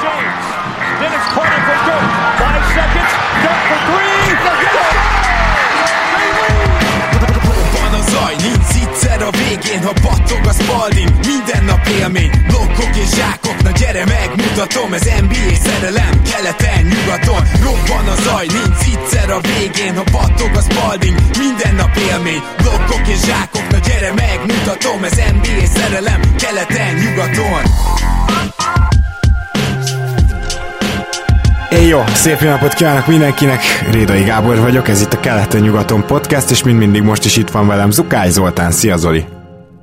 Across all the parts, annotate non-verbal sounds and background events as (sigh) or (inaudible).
James. Then Carter for Dirk. Five seconds. Dirk for three. Zaj, nincs egyszer a végén, ha battog a spalding. Minden nap élmény, blokkok és zsákok Na gyere megmutatom, ez NBA szerelem Keleten, nyugaton, robban a zaj Nincs egyszer a végén, ha battog a spalding. Minden nap élmény, blokkok és zsákok Na gyere megmutatom, ez NBA szerelem Keleten, nyugaton jó, szép napot kívánok mindenkinek, Rédai Gábor vagyok, ez itt a Keleten-nyugaton podcast, és mind mindig most is itt van velem Zukály Zoltán, szia Zoli!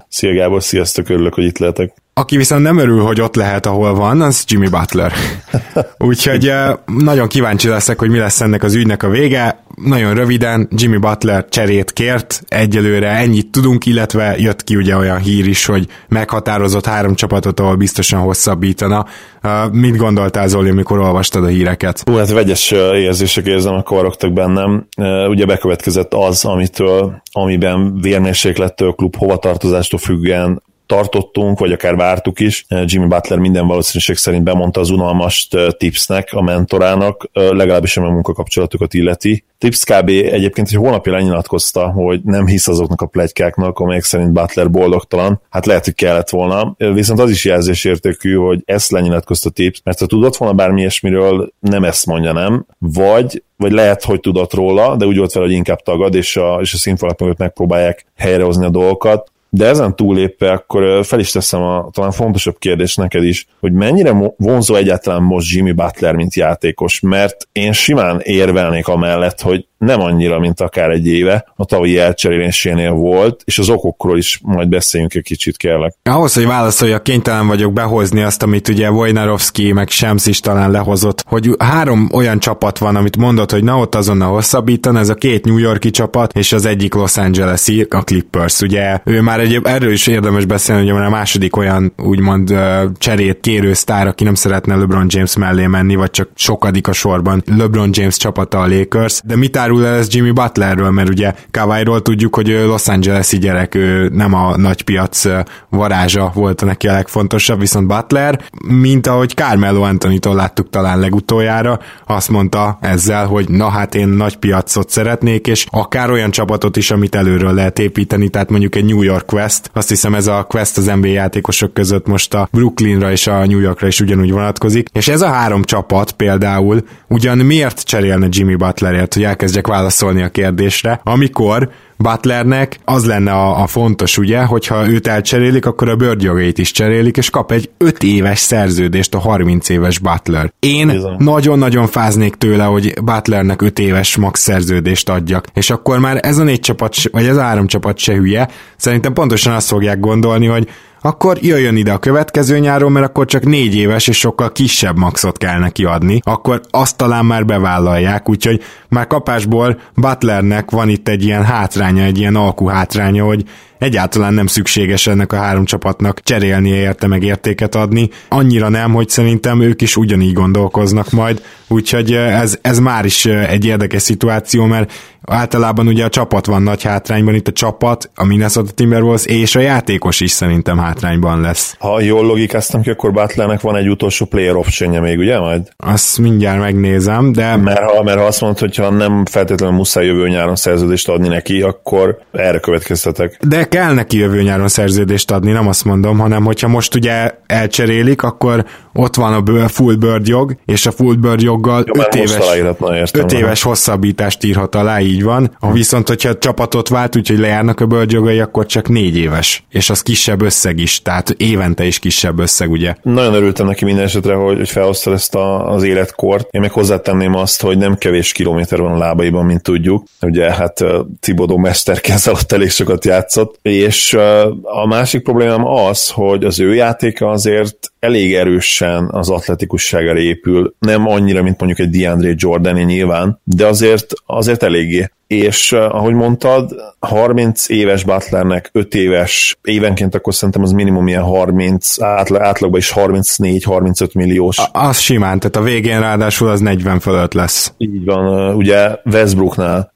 Szia Gábor, sziasztok, örülök, hogy itt lehetek. Aki viszont nem örül, hogy ott lehet, ahol van, az Jimmy Butler. (laughs) Úgyhogy eh, nagyon kíváncsi leszek, hogy mi lesz ennek az ügynek a vége. Nagyon röviden, Jimmy Butler cserét kért, egyelőre ennyit tudunk, illetve jött ki ugye olyan hír is, hogy meghatározott három csapatot, ahol biztosan hosszabbítana. Eh, mit gondoltál Zoli, amikor olvastad a híreket? Hú, hát vegyes eh, érzések érzem, a kavarogtak bennem. Ugye bekövetkezett az, amitől, amiben vérmérséklettől, klub hovatartozástól függően tartottunk, vagy akár vártuk is. Jimmy Butler minden valószínűség szerint bemondta az unalmas tipsnek, a mentorának, legalábbis ami a munkakapcsolatokat illeti. Tips kb. egyébként egy hónapja lenyilatkozta, hogy nem hisz azoknak a plegykáknak, amelyek szerint Butler boldogtalan. Hát lehet, hogy kellett volna. Viszont az is jelzésértékű, hogy ezt lenyilatkozta Tips, mert ha tudott volna bármi ilyesmiről, nem ezt mondja, nem. Vagy vagy lehet, hogy tudott róla, de úgy volt fel, hogy inkább tagad, és a, és a színfalak mögött megpróbálják helyrehozni a dolgokat. De ezen túlépve akkor fel is teszem a talán fontosabb kérdés neked is, hogy mennyire vonzó egyáltalán most Jimmy Butler, mint játékos, mert én simán érvelnék amellett, hogy nem annyira, mint akár egy éve a tavalyi elcserélésénél volt, és az okokról is majd beszéljünk egy kicsit kérlek. Ahhoz, hogy válaszoljak, kénytelen vagyok behozni azt, amit ugye Wojnarowski meg Shams is talán lehozott, hogy három olyan csapat van, amit mondott, hogy na ott azonnal hosszabbítan, ez a két New Yorki csapat, és az egyik Los Angeles-i, a Clippers. Ugye ő már egy, erről is érdemes beszélni, hogy a második olyan úgymond cserét kérő sztár, aki nem szeretne LeBron James mellé menni, vagy csak sokadik a sorban LeBron James csapata a Lakers, de mit árul el ez Jimmy Butlerről, mert ugye Kawairól tudjuk, hogy Los Angeles-i gyerek, ő nem a nagy piac varázsa volt neki a legfontosabb, viszont Butler, mint ahogy Carmelo Anthony-tól láttuk talán legutoljára, azt mondta ezzel, hogy na hát én nagy piacot szeretnék, és akár olyan csapatot is, amit előről lehet építeni, tehát mondjuk egy New York Quest, azt hiszem ez a Quest az NBA játékosok között most a Brooklynra és a New Yorkra is ugyanúgy vonatkozik, és ez a három csapat például ugyan miért cserélne Jimmy Butlerért, hogy elkezdje elkezdjek válaszolni a kérdésre, amikor Butlernek az lenne a, a fontos, ugye, hogyha őt elcserélik, akkor a bőrgyogait is cserélik, és kap egy 5 éves szerződést a 30 éves Butler. Én nagyon-nagyon fáznék tőle, hogy Butlernek 5 éves max szerződést adjak, és akkor már ez a négy csapat, vagy ez a három csapat se hülye, szerintem pontosan azt fogják gondolni, hogy akkor jöjjön ide a következő nyáron, mert akkor csak négy éves és sokkal kisebb maxot kell neki adni, akkor azt talán már bevállalják, úgyhogy már kapásból Butlernek van itt egy ilyen hátránya, egy ilyen alkú hátránya, hogy egyáltalán nem szükséges ennek a három csapatnak cserélnie érte meg értéket adni. Annyira nem, hogy szerintem ők is ugyanígy gondolkoznak majd, úgyhogy ez, ez már is egy érdekes szituáció, mert általában ugye a csapat van nagy hátrányban, itt a csapat, a Minnesota Timberwolves és a játékos is szerintem hátrányban lesz. Ha jól logikáztam ki, akkor Butlernek van egy utolsó player optionja még, ugye majd? Azt mindjárt megnézem, de... Mert ha, mert ha azt mondod, hogy ha nem feltétlenül muszáj jövő nyáron szerződést adni neki, akkor erre következtetek. De kell neki jövő nyáron szerződést adni, nem azt mondom, hanem hogyha most ugye elcserélik, akkor ott van a full bird jog, és a full bird joggal 5 éves, öt éves hosszabbítást írhat alá, így van. Ha viszont, hogyha csapatot vált, úgyhogy lejárnak a bird jogai, akkor csak négy éves, és az kisebb összeg is, tehát évente is kisebb összeg, ugye? Nagyon örültem neki minden esetre, hogy, hogy felhozta ezt a, az életkort. Én meg hozzátenném azt, hogy nem kevés kilométer van a lábaiban, mint tudjuk. Ugye hát Tibodó mesterke alatt elég sokat játszott, És a másik problémám az, hogy az ő játéka azért elég erősen az atletikusságára épül, nem annyira, mint mondjuk egy DeAndre Jordan nyilván, de azért, azért eléggé és ahogy mondtad, 30 éves Butlernek 5 éves, évenként akkor szerintem az minimum ilyen 30, átlag, átlagban is 34-35 milliós. A, az simán, tehát a végén ráadásul az 40 fölött lesz. Így van, ugye Westbrooknál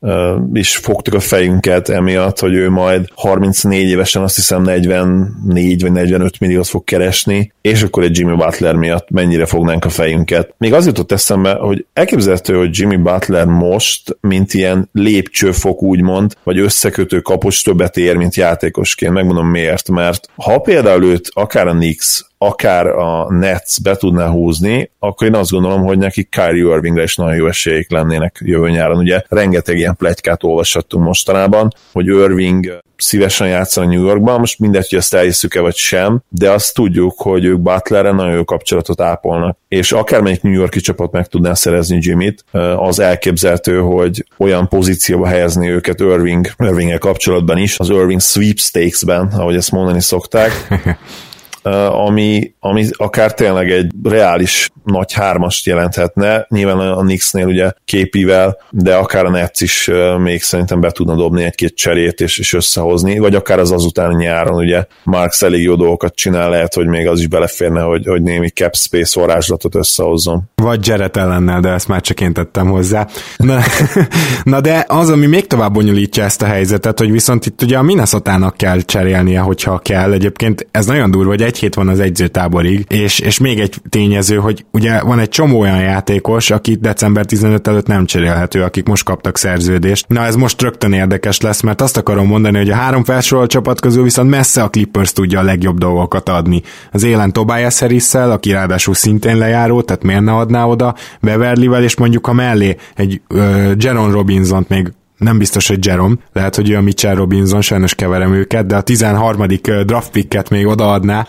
is fogtuk a fejünket emiatt, hogy ő majd 34 évesen azt hiszem 44 vagy 45 milliót fog keresni, és akkor egy Jimmy Butler miatt mennyire fognánk a fejünket. Még az jutott eszembe, hogy elképzelhető, hogy Jimmy Butler most, mint ilyen lép lépcsőfok úgymond, vagy összekötő kapos többet ér, mint játékosként. Megmondom miért, mert ha például őt akár a Knicks, akár a Nets be tudná húzni, akkor én azt gondolom, hogy neki Kyrie Irvingre is nagyon jó esélyek lennének jövő nyáron. Ugye rengeteg ilyen plegykát olvashattunk mostanában, hogy Irving szívesen játszani New Yorkban, most mindegy, hogy ezt elhiszük-e vagy sem, de azt tudjuk, hogy ők Butlerre nagyon jó kapcsolatot ápolnak. És akármelyik New Yorki csapat meg tudná szerezni Jimmyt, az elképzelhető, hogy olyan pozícióba helyezni őket Irving, Irving kapcsolatban is, az Irving sweepstakes-ben, ahogy ezt mondani szokták, (laughs) ami, ami akár tényleg egy reális nagy hármast jelenthetne. Nyilván a Knicksnél ugye képivel, de akár a Nets is még szerintem be tudna dobni egy-két cserét és, és összehozni, vagy akár az azután nyáron, ugye Marx elég jó dolgokat csinál, lehet, hogy még az is beleférne, hogy, hogy némi cap space varázslatot összehozzon. Vagy Jared ellennel, de ezt már csak én tettem hozzá. Na, (laughs) na de az, ami még tovább bonyolítja ezt a helyzetet, hogy viszont itt ugye a minnesota kell cserélnie, hogyha kell. Egyébként ez nagyon durva, hogy egy hét van az egyzőtáborig, és, és még egy tényező, hogy ugye van egy csomó olyan játékos, aki december 15 előtt nem cserélhető, akik most kaptak szerződést. Na ez most rögtön érdekes lesz, mert azt akarom mondani, hogy a három felsorolt csapat közül viszont messze a Clippers tudja a legjobb dolgokat adni. Az élen Tobias harris aki ráadásul szintén lejáró, tehát miért ne adná oda, Beverlyvel, és mondjuk a mellé egy uh, Jaron Robinson-t még nem biztos, hogy Jerome, lehet, hogy ő a Mitchell Robinson, sajnos keverem őket, de a 13. draft picket még odaadná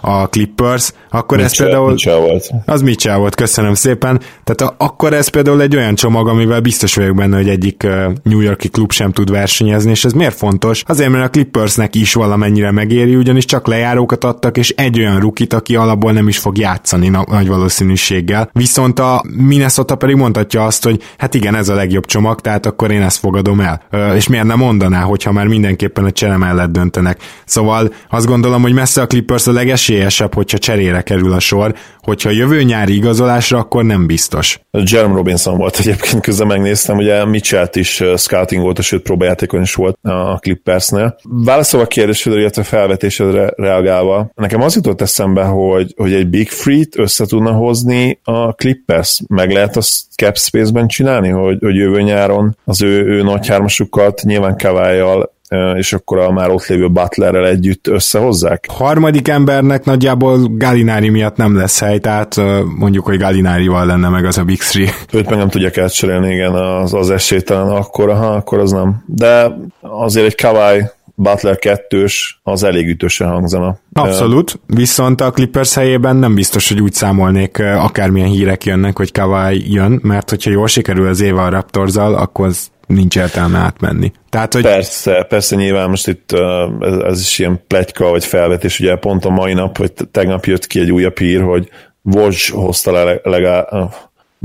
a Clippers, akkor Mitchell, ez például... Mitchell volt. Az Mitchell volt, köszönöm szépen. Tehát a, akkor ez például egy olyan csomag, amivel biztos vagyok benne, hogy egyik New Yorki klub sem tud versenyezni, és ez miért fontos? Azért, mert a Clippersnek is valamennyire megéri, ugyanis csak lejárókat adtak, és egy olyan rukit, aki alapból nem is fog játszani nagy valószínűséggel. Viszont a Minnesota pedig mondhatja azt, hogy hát igen, ez a legjobb csomag, tehát akkor én ezt fogadom el. És miért nem mondaná, hogyha már mindenképpen a csere mellett döntenek. Szóval azt gondolom, hogy messze a Clippers a legesélyesebb, hogyha cserére kerül a sor, hogyha jövő nyári igazolásra, akkor nem biztos. Jerome Robinson volt egyébként, közben megnéztem, ugye Mitchell is scouting volt, sőt próbajátékon is volt a Clippersnél. Válaszolva a kérdésedre, illetve felvetésedre reagálva, nekem az jutott eszembe, hogy, hogy egy Big Free-t össze tudna hozni a Clippers. Meg lehet azt cap space-ben csinálni, hogy, hogy jövő nyáron az ő, ő nagy hármasukat nyilván Kavályjal és akkor a már ott lévő Butlerrel együtt összehozzák? Harmadik embernek nagyjából Galinári miatt nem lesz hely, tehát mondjuk, hogy Galinárival lenne meg az a Big Three. (laughs) Őt meg nem tudják elcserélni, igen, az, az esélytelen, akkor, ha, akkor az nem. De azért egy Kavály Butler kettős, az elég ütősen hangzana. Abszolút, viszont a Clippers helyében nem biztos, hogy úgy számolnék, akármilyen hírek jönnek, hogy Kawai jön, mert hogyha jól sikerül az éve a raptors akkor az nincs értelme átmenni. Tehát, hogy... Persze, persze nyilván most itt ez, ez is ilyen plegyka vagy felvetés, ugye pont a mai nap, vagy tegnap jött ki egy újabb hír, hogy Woj hozta le legalább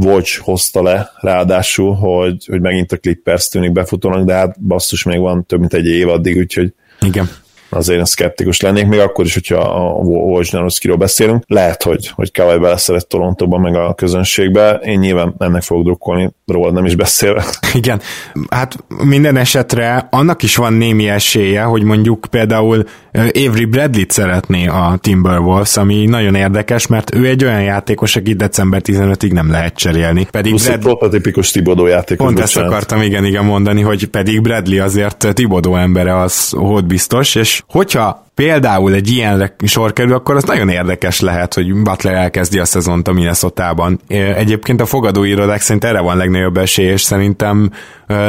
Woj hozta le ráadásul, hogy, hogy megint a Clippers tűnik befutónak, de hát basszus még van több mint egy év addig, úgyhogy Igen azért én szkeptikus lennék, még akkor is, hogyha a Wojnarowskiról beszélünk. Lehet, hogy, hogy Kawai beleszeret Torontóban, meg a közönségbe. Én nyilván ennek fogok drukkolni, róla nem is beszélve. (laughs) Igen, hát minden esetre annak is van némi esélye, hogy mondjuk például Avery Bradley-t szeretné a Timberwolves, ami nagyon érdekes, mert ő egy olyan játékos, aki december 15-ig nem lehet cserélni. Pedig Plusz Brad... prototipikus Tibodó játékos. Pont ezt akartam igen, igen mondani, hogy pedig Bradley azért Tibodó embere az hód biztos, és hogyha például egy ilyenre sor kerül, akkor az nagyon érdekes lehet, hogy Butler elkezdi a szezont a Minnesota-ban. Egyébként a fogadóirodák szerint erre van legnagyobb esély, és szerintem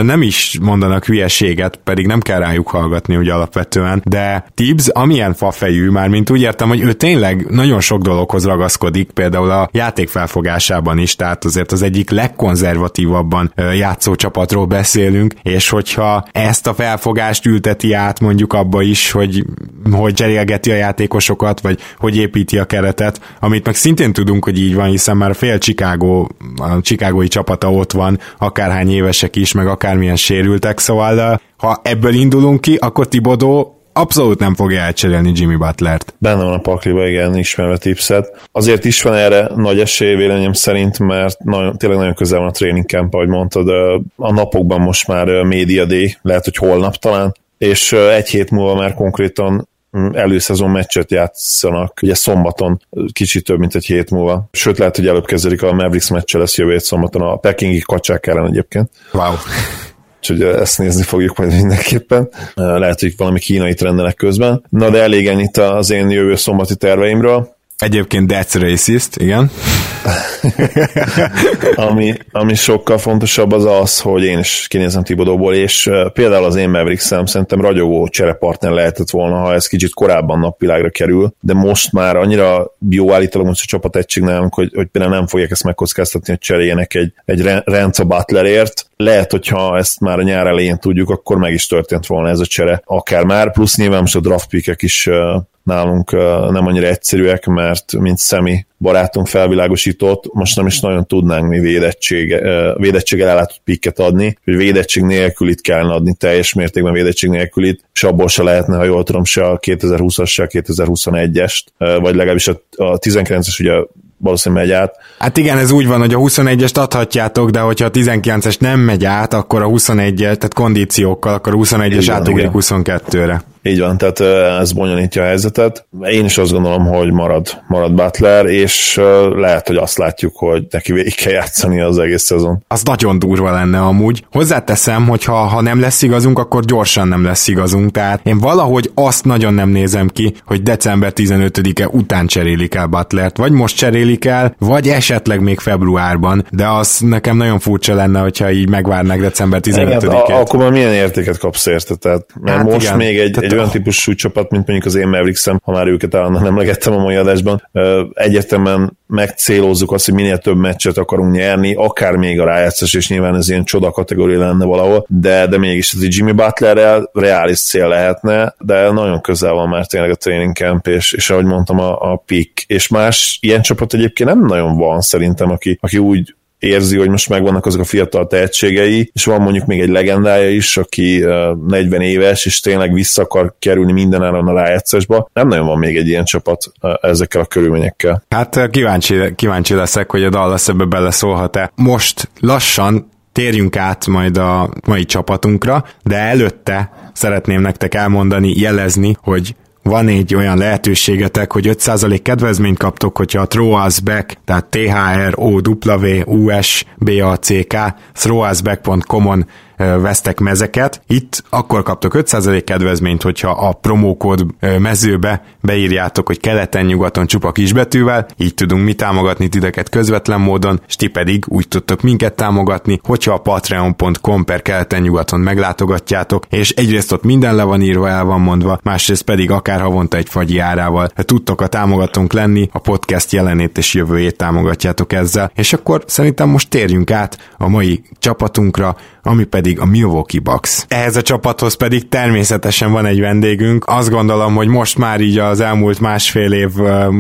nem is mondanak hülyeséget, pedig nem kell rájuk hallgatni ugye alapvetően, de Tibbs amilyen fafejű, már mint úgy értem, hogy ő tényleg nagyon sok dologhoz ragaszkodik, például a játék felfogásában is, tehát azért az egyik legkonzervatívabban játszó csapatról beszélünk, és hogyha ezt a felfogást ülteti át mondjuk abba is, hogy, hogy cserélgeti a játékosokat, vagy hogy építi a keretet, amit meg szintén tudunk, hogy így van, hiszen már fél Chicago, a Chicagói csapata ott van, akárhány évesek is, meg akármilyen sérültek, szóval ha ebből indulunk ki, akkor Tibodó abszolút nem fogja elcserélni Jimmy Butlert. Benne van a pakliba, igen, ismerve tipset. Azért is van erre nagy esély véleményem szerint, mert nagyon, tényleg nagyon közel van a training camp, ahogy mondtad, a napokban most már Media Day, lehet, hogy holnap talán, és egy hét múlva már konkrétan előszezon meccset játszanak, ugye szombaton, kicsit több, mint egy hét múlva. Sőt, lehet, hogy előbb kezdődik a Mavericks meccse lesz jövő szombaton, a Pekingi kacsák ellen egyébként. Wow úgyhogy ezt nézni fogjuk majd mindenképpen. Lehet, hogy valami kínai rendelek közben. Na de elég ennyit az én jövő szombati terveimről. Egyébként that's racist, igen. (laughs) ami, ami sokkal fontosabb az az, hogy én is kinézem Tibodóból, és például az én Maverick szem szerintem ragyogó cserepartner lehetett volna, ha ez kicsit korábban napvilágra kerül, de most már annyira jó állítalom most a csapat egység nálunk, hogy, hogy például nem fogják ezt megkockáztatni, hogy cseréljenek egy, egy Renzo Butlerért. Lehet, hogyha ezt már a nyár elején tudjuk, akkor meg is történt volna ez a csere, akár már, plusz nyilván most a draft pickek is nálunk nem annyira egyszerűek, mert mint szemi barátunk felvilágosított, most nem is nagyon tudnánk mi védettség, védettséggel ellátott pikket adni, hogy védettség nélkül itt kellene adni teljes mértékben védettség nélkül itt, és abból se lehetne, ha jól tudom, se a 2020-as, se a 2021-est, vagy legalábbis a, a 19-es ugye valószínűleg megy át. Hát igen, ez úgy van, hogy a 21-est adhatjátok, de hogyha a 19-es nem megy át, akkor a 21 tehát kondíciókkal, akkor a 21-es átugrik 22-re. Így van, tehát ez bonyolítja a helyzetet. Én is azt gondolom, hogy marad, marad Butler, és lehet, hogy azt látjuk, hogy neki végig kell játszani az egész szezon. Az nagyon durva lenne amúgy. Hozzáteszem, hogy ha, ha nem lesz igazunk, akkor gyorsan nem lesz igazunk. Tehát én valahogy azt nagyon nem nézem ki, hogy december 15-e után cserélik el Butlert, vagy most cserélik el, vagy esetleg még februárban, de az nekem nagyon furcsa lenne, hogyha így megvárnák december 15-et. akkor már milyen értéket kapsz érte? Tehát, mert hát most igen. még egy, Tehát egy olyan típusú csapat, mint mondjuk az én Mavericks-em, ha már őket állandóan emlegettem a mai adásban, egyértelműen megcélozzuk azt, hogy minél több meccset akarunk nyerni, akár még a rájátszás, és nyilván ez ilyen csoda kategória lenne valahol, de, de mégis ez egy Jimmy Butlerrel reális cél lehetne, de nagyon közel van már tényleg a training camp, és, és ahogy mondtam, a, a pick, és más ilyen csapat egyébként nem nagyon van szerintem, aki, aki úgy érzi, hogy most megvannak azok a fiatal tehetségei, és van mondjuk még egy legendája is, aki 40 éves, és tényleg vissza akar kerülni mindenáron a rájátszásba. Nem nagyon van még egy ilyen csapat ezekkel a körülményekkel. Hát kíváncsi, kíváncsi leszek, hogy a Dallas ebbe beleszólhat-e. Most lassan térjünk át majd a mai csapatunkra, de előtte szeretném nektek elmondani, jelezni, hogy van egy olyan lehetőségetek, hogy 5% kedvezményt kaptok, hogyha a Throw tehát t h r o w u s b a c k throwusback.com-on vesztek mezeket. Itt akkor kaptok 5% kedvezményt, hogyha a promókód mezőbe beírjátok, hogy keleten-nyugaton csupa kisbetűvel, így tudunk mi támogatni titeket közvetlen módon, és ti pedig úgy tudtok minket támogatni, hogyha a patreon.com per keleten-nyugaton meglátogatjátok, és egyrészt ott minden le van írva, el van mondva, másrészt pedig akár havonta egy fagyi árával. Tudtok a támogatónk lenni, a podcast jelenét és jövőjét támogatjátok ezzel, és akkor szerintem most térjünk át a mai csapatunkra, ami pedig a Milwaukee Bucks. Ehhez a csapathoz pedig természetesen van egy vendégünk. Azt gondolom, hogy most már így az elmúlt másfél év,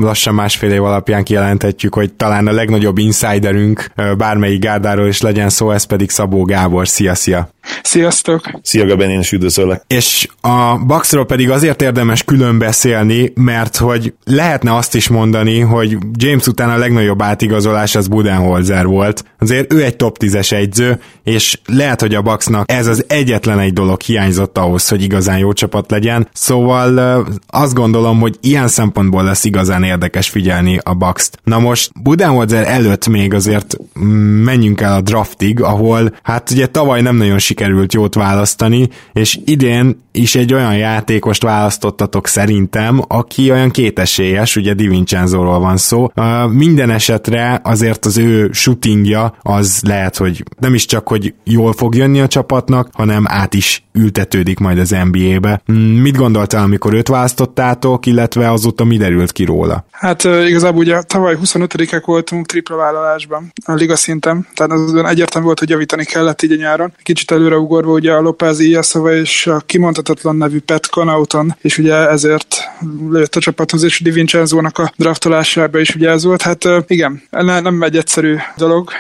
lassan másfél év alapján kijelenthetjük, hogy talán a legnagyobb insiderünk bármelyik gárdáról is legyen szó, ez pedig Szabó Gábor. Szia, szia! Sziasztok! Szia Gaben, én is üdvözöllek! És a Bucksról pedig azért érdemes külön beszélni, mert hogy lehetne azt is mondani, hogy James után a legnagyobb átigazolás az Budenholzer volt. Azért ő egy top 10-es egyző, és le lehet, hogy a Bucksnak ez az egyetlen egy dolog hiányzott ahhoz, hogy igazán jó csapat legyen, szóval azt gondolom, hogy ilyen szempontból lesz igazán érdekes figyelni a Bucks-t. Na most Budenholzer előtt még azért mm, menjünk el a draftig, ahol hát ugye tavaly nem nagyon sikerült jót választani, és idén is egy olyan játékost választottatok szerintem, aki olyan kétesélyes, ugye Di Vincenzo-ról van szó. Minden esetre azért az ő shootingja az lehet, hogy nem is csak, hogy jól fog jönni a csapatnak, hanem át is ültetődik majd az NBA-be. Mm, mit gondoltál, amikor őt választottátok, illetve azóta mi derült ki róla? Hát igazából ugye tavaly 25-ek voltunk tripla vállalásban a liga szinten, tehát az egyértelmű volt, hogy javítani kellett így a nyáron. Kicsit előreugorva ugye a López Ilyeszava és a kimondhatatlan nevű Pet Connaughton, és ugye ezért lőtt a csapathoz, és Di Vincenzo-nak a draftolásába is ugye ez volt. Hát igen, nem egy egyszerű dolog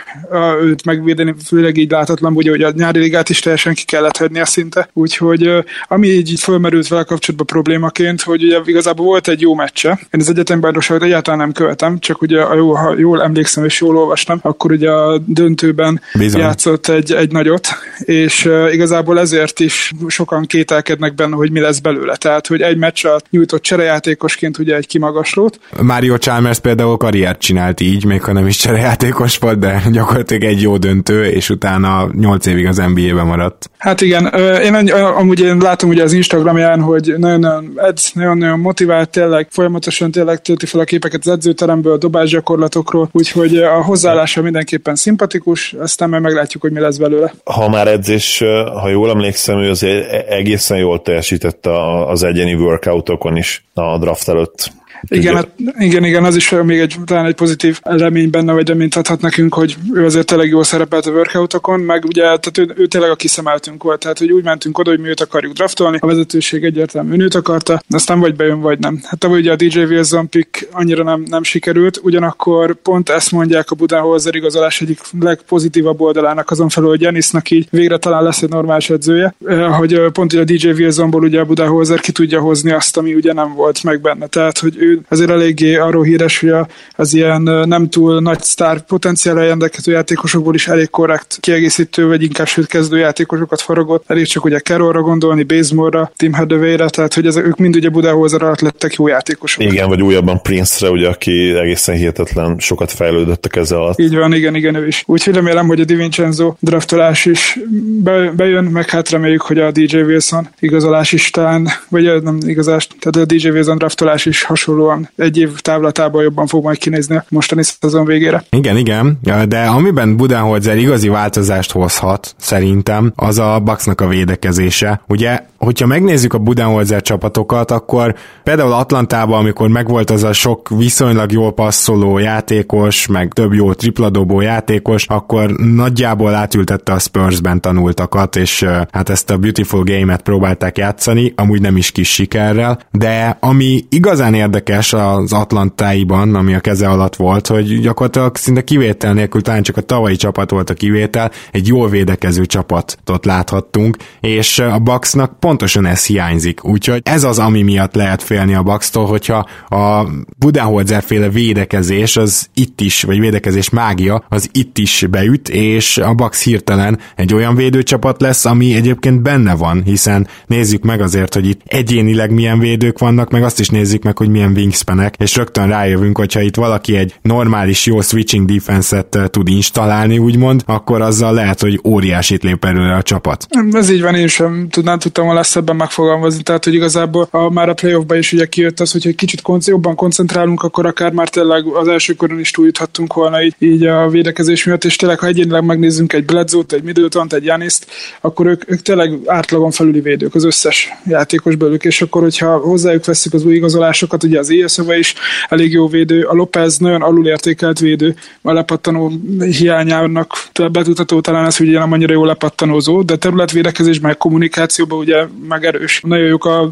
őt megvédeni, főleg így látatlan, ugye, hogy a nyári ligát is teljesen ki kellett hagyni a szinte. Úgyhogy ami így fölmerült vele kapcsolatban problémaként, hogy ugye igazából volt egy jó meccse. Én az egyetem bajnokságot egyáltalán nem követem, csak ugye a jó, ha jól emlékszem és jól olvastam, akkor ugye a döntőben Bizony. játszott egy, egy nagyot, és igazából ezért is sokan kételkednek benne, hogy mi lesz belőle. Tehát, hogy egy meccs nyújtott cserejátékosként ugye egy kimagaslót. Mario Chalmers például karriert csinált így, még ha nem is cserejátékos volt, de gyakorlatilag egy jó döntő, és utána 8 évig az NBA-ben maradt. Hát igen, én amúgy én látom ugye az Instagramján, hogy nagyon-nagyon edz, nagyon-nagyon motivált, tényleg folyamatosan tényleg tölti fel a képeket az edzőteremből, a dobásgyakorlatokról, úgyhogy a hozzáállása mindenképpen szimpatikus, aztán majd meglátjuk, hogy mi lesz belőle. Ha már edzés, ha jól emlékszem, ő azért e- egészen jól teljesítette az egyéni workoutokon is a draft előtt. Igen, hát, igen, igen, az is még egy, talán egy pozitív remény benne, vagy reményt adhat nekünk, hogy ő azért tényleg jól szerepelt a workoutokon, meg ugye, tehát ő, ő tényleg a kiszemeltünk volt, tehát hogy úgy mentünk oda, hogy mi őt akarjuk draftolni, a vezetőség egyértelműen őt akarta, aztán vagy bejön, vagy nem. Hát tavaly ugye a DJ Wilson pick annyira nem, nem sikerült, ugyanakkor pont ezt mondják a Budenholzer igazolás egyik legpozitívabb oldalának azon felül, hogy Janisnak így végre talán lesz egy normális edzője, eh, hogy pont ugye a DJ Wilsonból ugye a Budenholzer ki tudja hozni azt, ami ugye nem volt meg benne. Tehát, hogy ő azért eléggé arról híres, hogy az ilyen nem túl nagy sztár potenciálra rendelkező játékosokból is elég korrekt kiegészítő, vagy inkább sőt kezdő játékosokat faragott. Elég csak ugye Carrollra gondolni, Bazemore-ra, Tim Hardaway-re, tehát hogy ezek, ők mind ugye Budahozer alatt lettek jó játékosok. Igen, vagy újabban Prince-re, ugye, aki egészen hihetetlen sokat fejlődött a alatt. Így van, igen, igen, ő is. Úgyhogy remélem, hogy a DiVincenzo draftolás is be, bejön, meg hát reméljük, hogy a DJ Wilson igazolás is talán, vagy nem igazás, tehát a DJ Wilson draftolás is hasonló hasonlóan egy év távlatában jobban fog majd kinézni a mostani szezon végére. Igen, igen, de amiben Budenholzer igazi változást hozhat, szerintem, az a Bucksnak a védekezése. Ugye, hogyha megnézzük a Budenholzer csapatokat, akkor például Atlantában, amikor megvolt az a sok viszonylag jól passzoló játékos, meg több jó tripladobó játékos, akkor nagyjából átültette a Spursben tanultakat, és hát ezt a Beautiful Game-et próbálták játszani, amúgy nem is kis sikerrel, de ami igazán érdekes érdekes az Atlantáiban, ami a keze alatt volt, hogy gyakorlatilag szinte kivétel nélkül, talán csak a tavalyi csapat volt a kivétel, egy jól védekező csapatot láthattunk, és a Bucksnak pontosan ez hiányzik. Úgyhogy ez az, ami miatt lehet félni a Bucks-tól, hogyha a Budenholzer féle védekezés az itt is, vagy védekezés mágia, az itt is beüt, és a Bucks hirtelen egy olyan védőcsapat lesz, ami egyébként benne van, hiszen nézzük meg azért, hogy itt egyénileg milyen védők vannak, meg azt is nézzük meg, hogy milyen wingspanek, és rögtön rájövünk, hogyha itt valaki egy normális jó switching defense-et eh, tud installálni, úgymond, akkor azzal lehet, hogy óriásit lép előre a csapat. Ez így van, én sem tudnám, tudtam volna ezt ebben megfogalmazni, tehát hogy igazából a, már a playoffban is ugye kijött az, hogy egy kicsit kon- jobban koncentrálunk, akkor akár már tényleg az első körön is túljuthattunk volna így, így a védekezés miatt, és tényleg, ha egyénileg megnézzünk egy Bledsoe-t, egy middleton egy Janiszt, akkor ők, ők tényleg átlagon felüli védők, az összes játékos belőlük, és akkor, hogyha hozzájuk veszük az új igazolásokat, ugye az Ilyeszova is. Elég jó védő, a López nagyon alulértékelt védő, a lepattanó hiányának betudható talán az, hogy ugye nem annyira jó lepattanózó, de területvédekezésben, kommunikációban ugye megerős. Nagyon jók a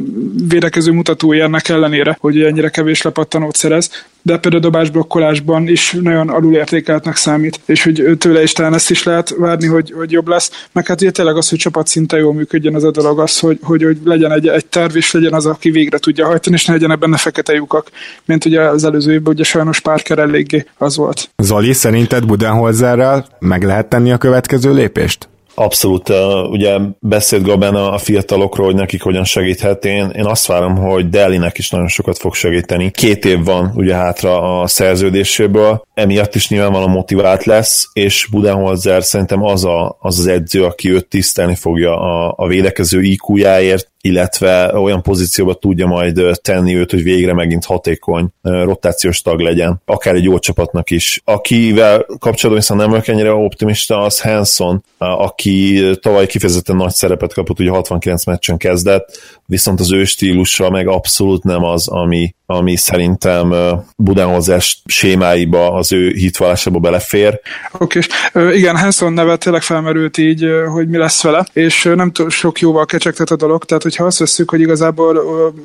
védekező mutatói ennek ellenére, hogy ennyire kevés lepattanót szerez de például dobás blokkolásban is nagyon alulértékeltnek számít, és hogy tőle is talán ezt is lehet várni, hogy, hogy jobb lesz. Meg hát ugye tényleg az, hogy csapat szinten jól működjön az a dolog, az, hogy, hogy, hogy legyen egy, egy terv, és legyen az, aki végre tudja hajtani, és ne legyen benne fekete lyukak, mint ugye az előző évben, ugye sajnos Parker eléggé az volt. Zoli, szerinted Budenholzerrel meg lehet tenni a következő lépést? Abszolút, ugye beszélt Gaben a fiatalokról, hogy nekik hogyan segíthet. Én, én azt várom, hogy Delinek is nagyon sokat fog segíteni. Két év van ugye hátra a szerződéséből, emiatt is nyilvánvalóan motivált lesz, és Budenholzer szerintem az, a, az az edző, aki őt tisztelni fogja a, a védekező IQ-jáért, illetve olyan pozícióba tudja majd tenni őt, hogy végre megint hatékony rotációs tag legyen, akár egy jó csapatnak is. Akivel kapcsolatban viszont nem vagyok ennyire optimista, az Hanson, aki tavaly kifejezetten nagy szerepet kapott, ugye 69 meccsen kezdett, viszont az ő stílusa meg abszolút nem az, ami, ami szerintem Budenholzer sémáiba, az ő hitvallásába belefér. Oké, igen, Hanson neve tényleg felmerült így, hogy mi lesz vele, és nem túl sok jóval kecsegtet a dolog, tehát hogyha azt veszük, hogy igazából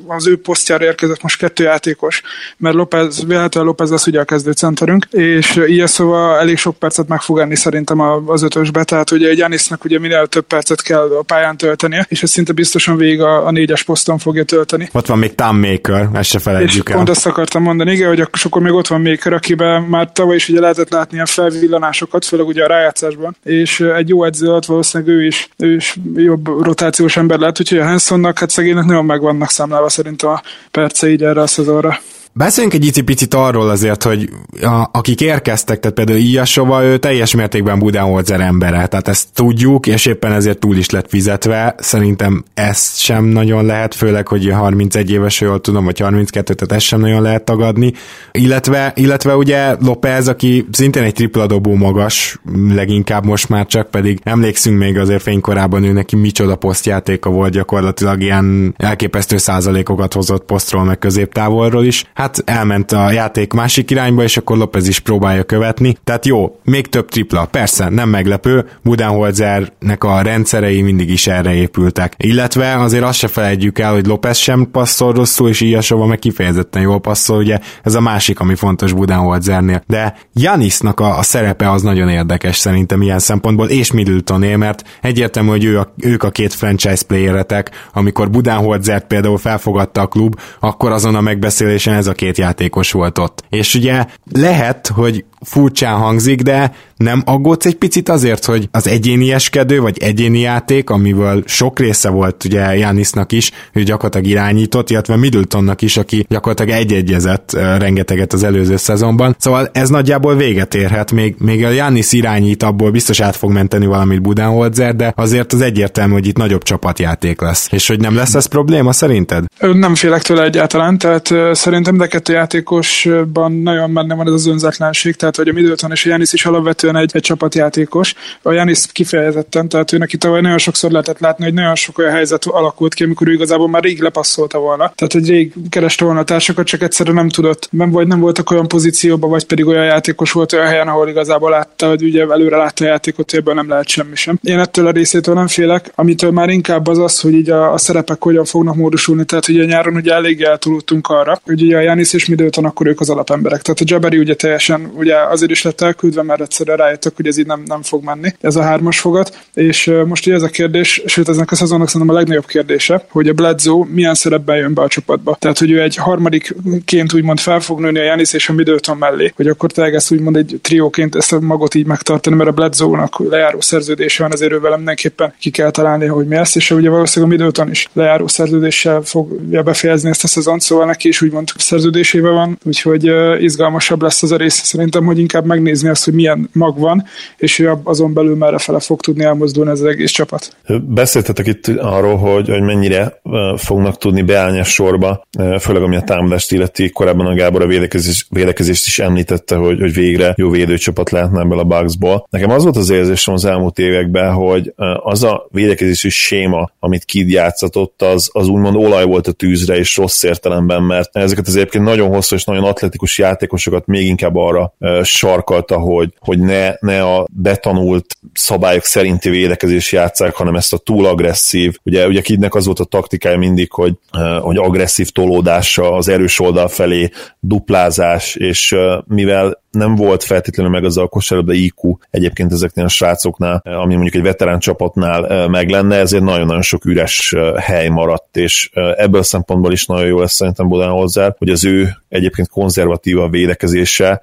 az ő posztjára érkezett most kettő játékos, mert López, véletlenül López lesz ugye a kezdőcenterünk, és ilyen szóval elég sok percet meg fog enni szerintem az ötösbe, tehát ugye egy Janisnak ugye minél több percet kell a pályán töltenie, és ez szinte biztosan végig a, a négyes poszton fogja tölteni. Ott van még Tom Maker, ezt se felejtjük el. Pont azt akartam mondani, igen, hogy akkor még ott van Maker, akiben már tavaly is ugye lehetett látni a felvillanásokat, főleg ugye a rájátszásban, és egy jó edző alatt valószínűleg ő is, ő is jobb rotációs ember lehet, úgyhogy a Hansonnak hát szegénynek nagyon meg vannak számlálva szerintem a perce így erre a szezonra. Beszéljünk egy picit arról azért, hogy a, akik érkeztek, tehát például Ilyasova, ő teljes mértékben Budenholzer embere, tehát ezt tudjuk, és éppen ezért túl is lett fizetve. Szerintem ezt sem nagyon lehet, főleg, hogy 31 éves, jól tudom, vagy 32, tehát ezt sem nagyon lehet tagadni. Illetve, illetve ugye Lopez, aki szintén egy tripla dobó magas, leginkább most már csak, pedig emlékszünk még azért fénykorában ő neki micsoda posztjátéka volt gyakorlatilag ilyen elképesztő százalékokat hozott posztról meg középtávolról is. Hát hát elment a játék másik irányba, és akkor Lopez is próbálja követni. Tehát jó, még több tripla, persze, nem meglepő, Budenholzernek a rendszerei mindig is erre épültek. Illetve azért azt se felejtjük el, hogy Lopez sem passzol rosszul, és Ilyasova meg kifejezetten jól passzol, ugye ez a másik, ami fontos Budenholzernél. De Janisnak a, a szerepe az nagyon érdekes szerintem ilyen szempontból, és Middletoné, mert egyértelmű, hogy ő a, ők a két franchise playeretek, amikor Budenholzert például felfogadta a klub, akkor azon a megbeszélésen ez a két játékos volt ott. És ugye lehet, hogy furcsán hangzik, de nem aggódsz egy picit azért, hogy az egyéni eskedő, vagy egyéni játék, amiből sok része volt ugye Janisnak is, ő gyakorlatilag irányított, illetve Middletonnak is, aki gyakorlatilag egyegyezett rengeteget az előző szezonban. Szóval ez nagyjából véget érhet, még, még a Janis irányít, abból biztos át fog menteni valamit Budenholzer, de azért az egyértelmű, hogy itt nagyobb csapatjáték lesz. És hogy nem lesz ez probléma szerinted? Nem félek tőle egyáltalán, tehát szerintem de kettő játékosban nagyon benne van ez az önzetlenség, tehát hogy a Middleton és a Janis is alapvetően egy, egy csapatjátékos. A Janis kifejezetten, tehát ő neki tavaly nagyon sokszor lehetett látni, hogy nagyon sok olyan helyzet alakult ki, amikor ő igazából már rég lepasszolta volna. Tehát, hogy rég kereste volna a társakat, csak egyszerűen nem tudott, nem, vagy nem voltak olyan pozícióban, vagy pedig olyan játékos volt olyan helyen, ahol igazából látta, hogy ugye előre látta a játékot, hogy ebből nem lehet semmi sem. Én ettől a részétől nem félek, amitől már inkább az az, hogy így a, a szerepek hogyan fognak módosulni. Tehát ugye nyáron ugye elég eltúlultunk arra, hogy ugye a Janis és Middleton akkor ők az alapemberek. Tehát a Jabari ugye teljesen ugye azért is lett elküldve, mert egyszerűen rájöttek, hogy ez így nem, nem fog menni, ez a hármas fogat. És most ugye ez a kérdés, sőt eznek a szezonnak szerintem a legnagyobb kérdése, hogy a Bledsoe milyen szerepben jön be a csapatba. Tehát, hogy ő egy harmadikként úgymond fel fog nőni a Janis és a Middleton mellé, hogy akkor tényleg ezt úgymond egy trióként ezt a magot így megtartani, mert a Bledsoe-nak lejáró szerződése van, azért ő velem mindenképpen ki kell találni, hogy mi lesz, és ugye valószínűleg a Middleton is lejáró szerződéssel fogja befejezni ezt a szezont, szóval neki is úgymond szerződésével van, úgyhogy izgalmasabb lesz az a rész. Szerintem, hogy inkább megnézni azt, hogy milyen mag van, és ő azon belül merre fele fog tudni elmozdulni ez az egész csapat. Beszéltetek itt arról, hogy, hogy mennyire fognak tudni beállni a sorba, főleg ami a támadást illeti, korábban a Gábor a védekezés, védekezést is említette, hogy, hogy végre jó védőcsapat lehetne ebből a Bugsból. Nekem az volt az érzésem az elmúlt években, hogy az a védekezési séma, amit Kid játszatott, az, az úgymond olaj volt a tűzre, és rossz értelemben, mert ezeket az egyébként nagyon hosszú és nagyon atletikus játékosokat még inkább arra sarkalta, hogy, hogy ne, ne a betanult szabályok szerinti védekezés játszák, hanem ezt a túl agresszív. Ugye, ugye Kidnek az volt a taktikája mindig, hogy, hogy agresszív tolódása az erős oldal felé, duplázás, és mivel nem volt feltétlenül meg az a kosárlabda IQ egyébként ezeknél a srácoknál, ami mondjuk egy veterán csapatnál meg lenne, ezért nagyon-nagyon sok üres hely maradt, és ebből a szempontból is nagyon jó lesz szerintem Bodenholzer, hogy az ő egyébként konzervatív a védekezése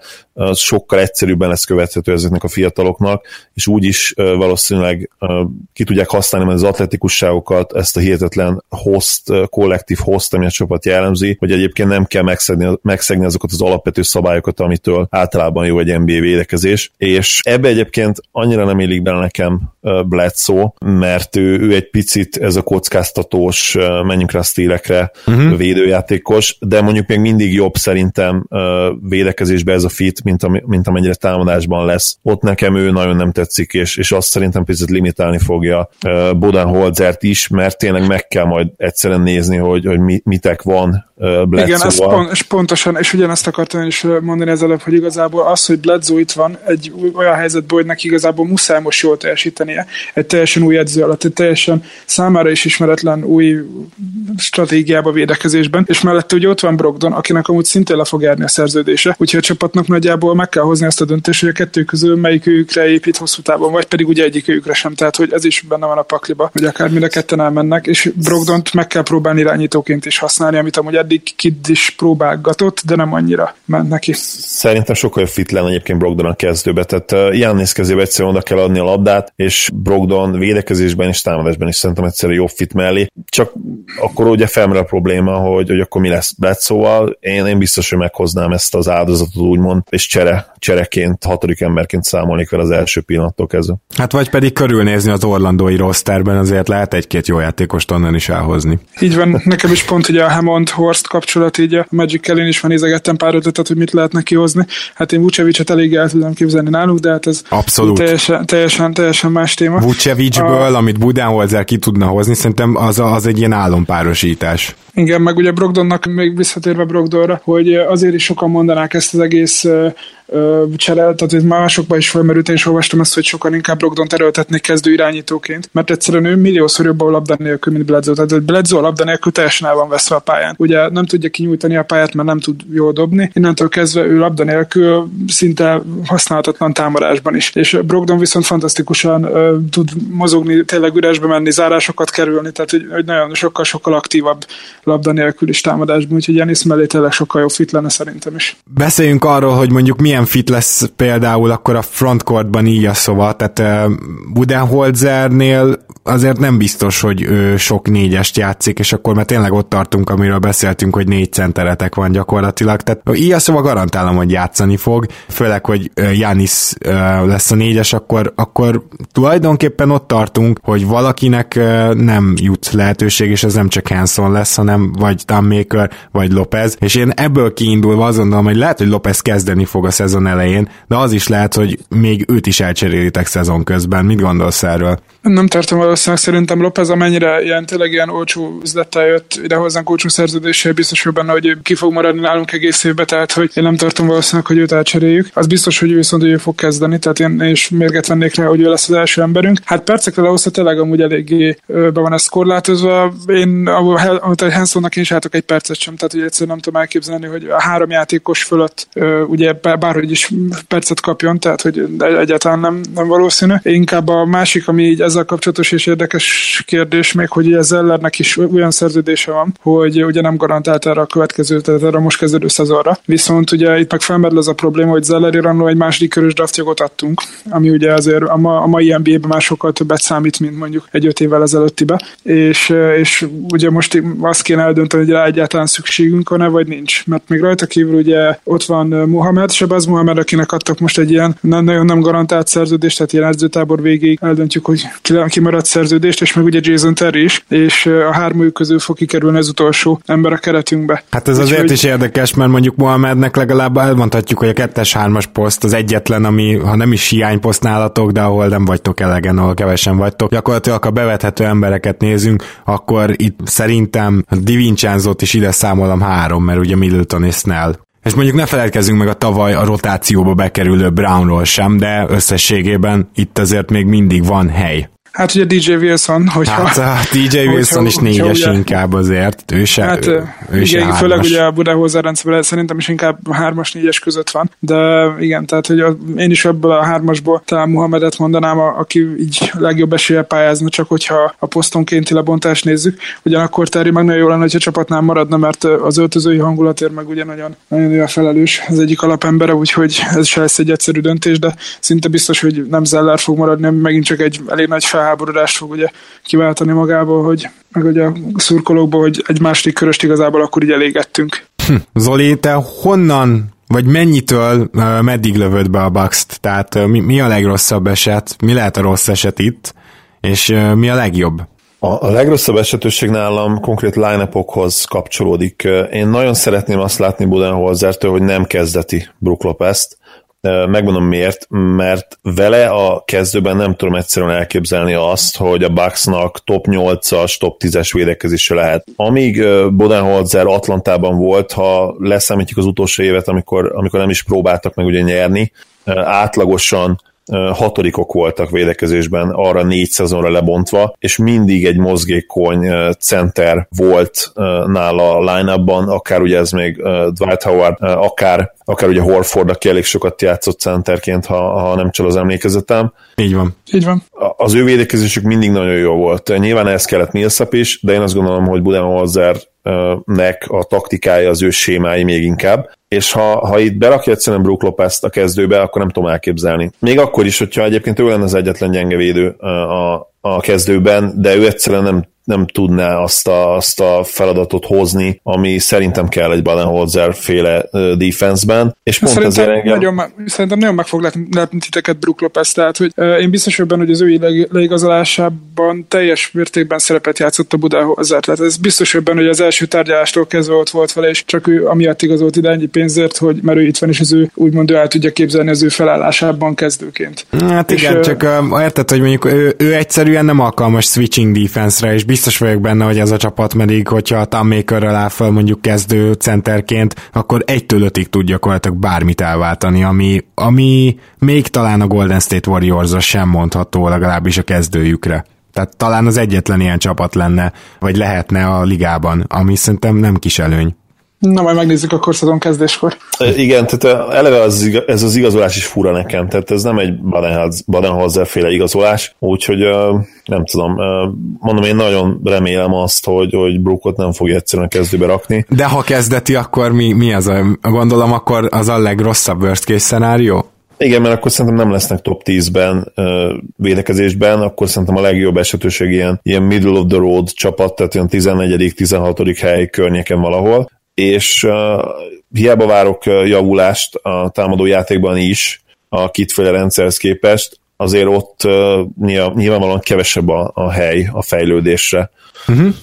sokkal egyszerűbben lesz követhető ezeknek a fiataloknak, és úgy is valószínűleg ki tudják használni az atletikusságokat, ezt a hihetetlen host, kollektív host, ami a csapat jellemzi, hogy egyébként nem kell megszegni, megszegni azokat az alapvető szabályokat, amitől általában jó egy NBA védekezés, és ebbe egyébként annyira nem élik bele nekem Bledsoe, mert ő, ő egy picit ez a kockáztatós, menjünk rá a stílekre uh-huh. védőjátékos, de mondjuk még mindig jobb szerintem védekezésbe ez a fit, mint, am, mint amennyire támadásban lesz. Ott nekem ő nagyon nem tetszik, és, és azt szerintem picit limitálni fogja Bodan Holzert is, mert tényleg meg kell majd egyszerűen nézni, hogy, hogy mitek van Bledsoe-val. Igen, ez és pontosan, és ugyanezt akartam is mondani ezzel, hogy igazából az, hogy Bledsoe itt van, egy olyan helyzetben, hogy neki igazából muszáj most jól teljesítenie, egy teljesen új edző alatt, egy teljesen számára is ismeretlen új stratégiába védekezésben, és mellette ugye ott van Brogdon, akinek amúgy szintén le fog járni a szerződése, úgyhogy a csapatnak nagyjából meg kell hozni ezt a döntést, hogy a kettő közül melyik őkre épít hosszú távon, vagy pedig ugye egyik őkre sem, tehát hogy ez is benne van a pakliba, hogy akár mind a ketten elmennek, és Brogdont meg kell próbálni irányítóként is használni, amit amúgy eddig Kidd is próbálgatott, de nem annyira ment neki. Szerintem sokkal fit lenne egyébként Brogdon a kezdőbe, tehát Jannis kezébe egyszerűen oda kell adni a labdát, és Brogdon védekezésben és támadásban is szerintem egyszerűen jobb fit mellé. Csak akkor ugye felmerül a probléma, hogy, hogy akkor mi lesz Bledsoe-val. Én, én biztos, hogy meghoznám ezt az áldozatot úgymond, és csere, csereként, hatodik emberként számolnék vele az első pillanattól kezdve. Hát vagy pedig körülnézni az orlandói rosterben, azért lehet egy-két jó játékost onnan is elhozni. Így van, nekem is pont ugye a Hammond Horst kapcsolat, így a Magic én is van nézegettem pár ötletet, hogy mit lehetne kihozni. Hát én Vucevicet elég el tudom képzelni náluk, de hát ez Abszolút. Teljesen, teljesen, teljesen más téma. Vucevicből, a... amit Budenholzer ki tudna hozni, szerintem az, az egy ilyen álompárosítás. Igen, meg ugye Brogdonnak még visszatérve Brogdonra, hogy azért is sokan mondanák ezt az egész cserel, tehát hogy másokban is felmerült, és olvastam ezt, hogy sokan inkább Brogdon erőltetnék kezdő irányítóként, mert egyszerűen ő milliószor jobb a labda nélkül, mint Bledsoe. Tehát Bledsoe a labda nélkül teljesen el van veszve a pályán. Ugye nem tudja kinyújtani a pályát, mert nem tud jól dobni. Innentől kezdve ő labda nélkül szinte használhatatlan támadásban is. És Brogdon viszont fantasztikusan uh, tud mozogni, tényleg üresbe menni, zárásokat kerülni, tehát hogy, hogy nagyon sokkal-sokkal aktívabb labda nélkül is támadásban, úgyhogy Janis mellé tényleg sokkal jobb fit lenne szerintem is. Beszéljünk arról, hogy mondjuk milyen fit lesz például akkor a frontcourtban így a szóval, tehát uh, Budenholzernél azért nem biztos, hogy ő sok négyest játszik, és akkor már tényleg ott tartunk, amiről beszéltünk, hogy négy centeretek van gyakorlatilag, tehát így a szóval garantálom, hogy játszani fog, főleg, hogy Janis lesz a négyes, akkor, akkor tulajdonképpen ott tartunk, hogy valakinek nem jut lehetőség, és ez nem csak Hanson lesz, hanem vagy Maker, vagy Lopez, és én ebből kiindulva azt gondolom, hogy lehet, hogy Lopez kezdeni fog a szezon elején, de az is lehet, hogy még őt is elcserélitek szezon közben. Mit gondolsz erről? Nem tartom valószínűleg szerintem Lopez, amennyire ilyen tényleg ilyen olcsó üzlettel jött ide hozzánk olcsó szerződéssel, biztos hogy benne, hogy ki fog maradni nálunk egész évben, tehát hogy én nem tartom valószínűleg, hogy őt elcseréljük. Az biztos, hogy ő viszont ő fog kezdeni, tehát én is mérget vennék rá, hogy ő lesz az első emberünk. Hát percekre lehozta tényleg amúgy eléggé be van ez korlátozva. Én amit a Hansonnak én is egy percet sem, tehát hogy egyszerűen nem tudom elképzelni, hogy a három játékos fölött ugye bár hogy is percet kapjon, tehát hogy egyáltalán nem, nem valószínű. Inkább a másik, ami így ezzel kapcsolatos és érdekes kérdés még, hogy ez Zellernek is olyan szerződése van, hogy ugye nem garantált erre a következő, tehát erre a most kezdődő szezonra. Viszont ugye itt meg felmerül az a probléma, hogy Zeller annó egy második körös draftjogot adtunk, ami ugye azért a, ma, a mai NBA-ben már sokkal többet számít, mint mondjuk egy öt évvel ezelőttibe, és, és ugye most azt kéne eldönteni, hogy rá egyáltalán szükségünk van-e, vagy nincs. Mert még rajta kívül ugye ott van Mohamed, Sebaz Mohamed, akinek adtak most egy ilyen nem, nagyon nem garantált szerződést, tehát ilyen edzőtábor végéig eldöntjük, hogy ki, ki maradt szerződést, és meg ugye Jason Terry is, és a hármójuk közül fog kikerülni az utolsó ember a keretünkbe. Hát ez azért hogy... is érdekes, mert mondjuk Mohamednek legalább elmondhatjuk, hogy a kettes-hármas poszt az egyetlen, ami ha nem is hiányposzt nálatok, de ahol nem vagytok elegen, ahol kevesen vagytok. Gyakorlatilag, ha bevethető embereket nézünk, akkor itt szerintem Divincenzo-t is ide számolom három, mert ugye Middleton és Snell. És mondjuk ne feledkezzünk meg a tavaly a rotációba bekerülő Brownról sem, de összességében itt azért még mindig van hely. Hát ugye DJ Wilson, hogyha... Hát a DJ (laughs) Wilson is négyes ugye, inkább azért, ő se, hát, ő, ő igen, se főleg ugye a Budahozer rendszerben szerintem is inkább hármas, négyes között van, de igen, tehát hogy a, én is ebből a hármasból talán Muhammedet mondanám, a, aki így legjobb esélye pályázna, csak hogyha a posztonkénti lebontást nézzük. Ugyanakkor Terry meg nagyon jó lenne, hogyha csapatnál maradna, mert az öltözői hangulatért meg ugye nagyon, nagyon olyan felelős az egyik alapembere, úgyhogy ez se lesz egy egyszerű döntés, de szinte biztos, hogy nem Zeller fog maradni, megint csak egy elég nagy felháborodást fog ugye kiváltani magából, hogy meg ugye a szurkolókból, hogy egy második köröst igazából akkor így elégettünk. Hm. Zoli, te honnan vagy mennyitől meddig lövöd be a bucks Tehát mi, mi a legrosszabb eset, mi lehet a rossz eset itt, és mi a legjobb? A, a legrosszabb esetőség nálam konkrét line kapcsolódik. Én nagyon szeretném azt látni Budenholzertől, hogy nem kezdeti Brook Lopez-t, Megmondom miért, mert vele a kezdőben nem tudom egyszerűen elképzelni azt, hogy a Bucksnak top 8-as, top 10-es védekezése lehet. Amíg Bodenholzer Atlantában volt, ha leszámítjuk az utolsó évet, amikor, amikor nem is próbáltak meg ugye nyerni, átlagosan hatodikok voltak védekezésben, arra négy szezonra lebontva, és mindig egy mozgékony center volt nála a line akár ugye ez még Dwight Howard, akár, akár ugye Horford, aki elég sokat játszott centerként, ha, ha nem csal az emlékezetem. Így van. Így van. Az ő védekezésük mindig nagyon jó volt. Nyilván ez kellett Millsap is, de én azt gondolom, hogy Budenholzer nek a taktikája, az ő sémái még inkább, és ha, ha itt berakja egyszerűen Brook lopez a kezdőbe, akkor nem tudom elképzelni. Még akkor is, hogyha egyébként ő lenne az egyetlen gyenge védő a, a kezdőben, de ő egyszerűen nem nem tudná azt a, azt a feladatot hozni, ami szerintem kell egy Badenholzer féle defense-ben, és pont szerintem ezért engem... Nagyon, szerintem nagyon meg fog lepni titeket Brook Lopez, tehát hogy én biztos benne, hogy az ő leigazolásában teljes mértékben szerepet játszott a Budenholzer, tehát ez biztos benne, hogy az első tárgyalástól kezdve ott volt vele, és csak ő amiatt igazolt ide ennyi pénzért, hogy mert ő itt van, és az ő úgymond ő el tudja képzelni az ő felállásában kezdőként. Hát és igen, és, csak uh, érted, hogy mondjuk ő, ő egyszerűen nem alkalmas switching defense-re, és biztos vagyok benne, hogy ez a csapat pedig, hogyha a Tammakerrel áll fel mondjuk kezdő centerként, akkor egytől ötig tud gyakorlatilag bármit elváltani, ami, ami még talán a Golden State warriors sem mondható, legalábbis a kezdőjükre. Tehát talán az egyetlen ilyen csapat lenne, vagy lehetne a ligában, ami szerintem nem kis előny. Na, majd megnézzük akkor szezon kezdéskor. Igen, tehát eleve az, ez az igazolás is fura nekem, tehát ez nem egy Badenholzer féle igazolás, úgyhogy nem tudom, mondom, én nagyon remélem azt, hogy, hogy Brookot nem fogja egyszerűen a kezdőbe rakni. De ha kezdeti, akkor mi, mi az a, gondolom, akkor az a legrosszabb worst case szenárió? Igen, mert akkor szerintem nem lesznek top 10-ben uh, védekezésben, akkor szerintem a legjobb esetőség ilyen, ilyen middle of the road csapat, tehát olyan 14 16 hely környéken valahol és uh, hiába várok javulást a támadó játékban is a kitféle rendszerhez képest, azért ott uh, nyilvánvalóan kevesebb a, a hely a fejlődésre. Uh-huh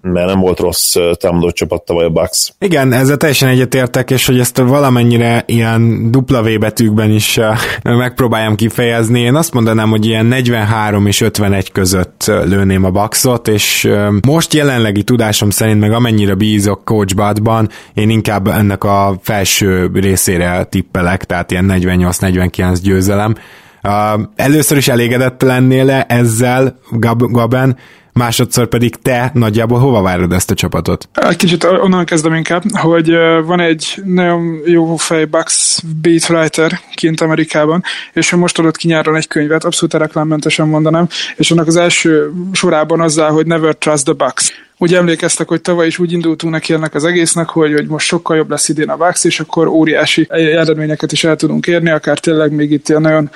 mert nem volt rossz támadó csapat tavaly a Bucks. Igen, ezzel teljesen egyetértek, és hogy ezt valamennyire ilyen W betűkben is megpróbáljam kifejezni. Én azt mondanám, hogy ilyen 43 és 51 között lőném a Bucksot, és most jelenlegi tudásom szerint, meg amennyire bízok Coach Budban, én inkább ennek a felső részére tippelek, tehát ilyen 48-49 győzelem. Először is elégedett lennél le ezzel, Gab- Gaben, másodszor pedig te nagyjából hova várod ezt a csapatot? Egy kicsit onnan kezdem inkább, hogy van egy nagyon jó fej Bucks beatwriter kint Amerikában, és ő most adott ki nyáron egy könyvet, abszolút reklámmentesen mondanám, és annak az első sorában azzal, hogy Never Trust the Bucks úgy emlékeztek, hogy tavaly is úgy indultunk neki ennek az egésznek, hogy, hogy most sokkal jobb lesz idén a Vax, és akkor óriási eredményeket is el tudunk érni, akár tényleg még itt ilyen nagyon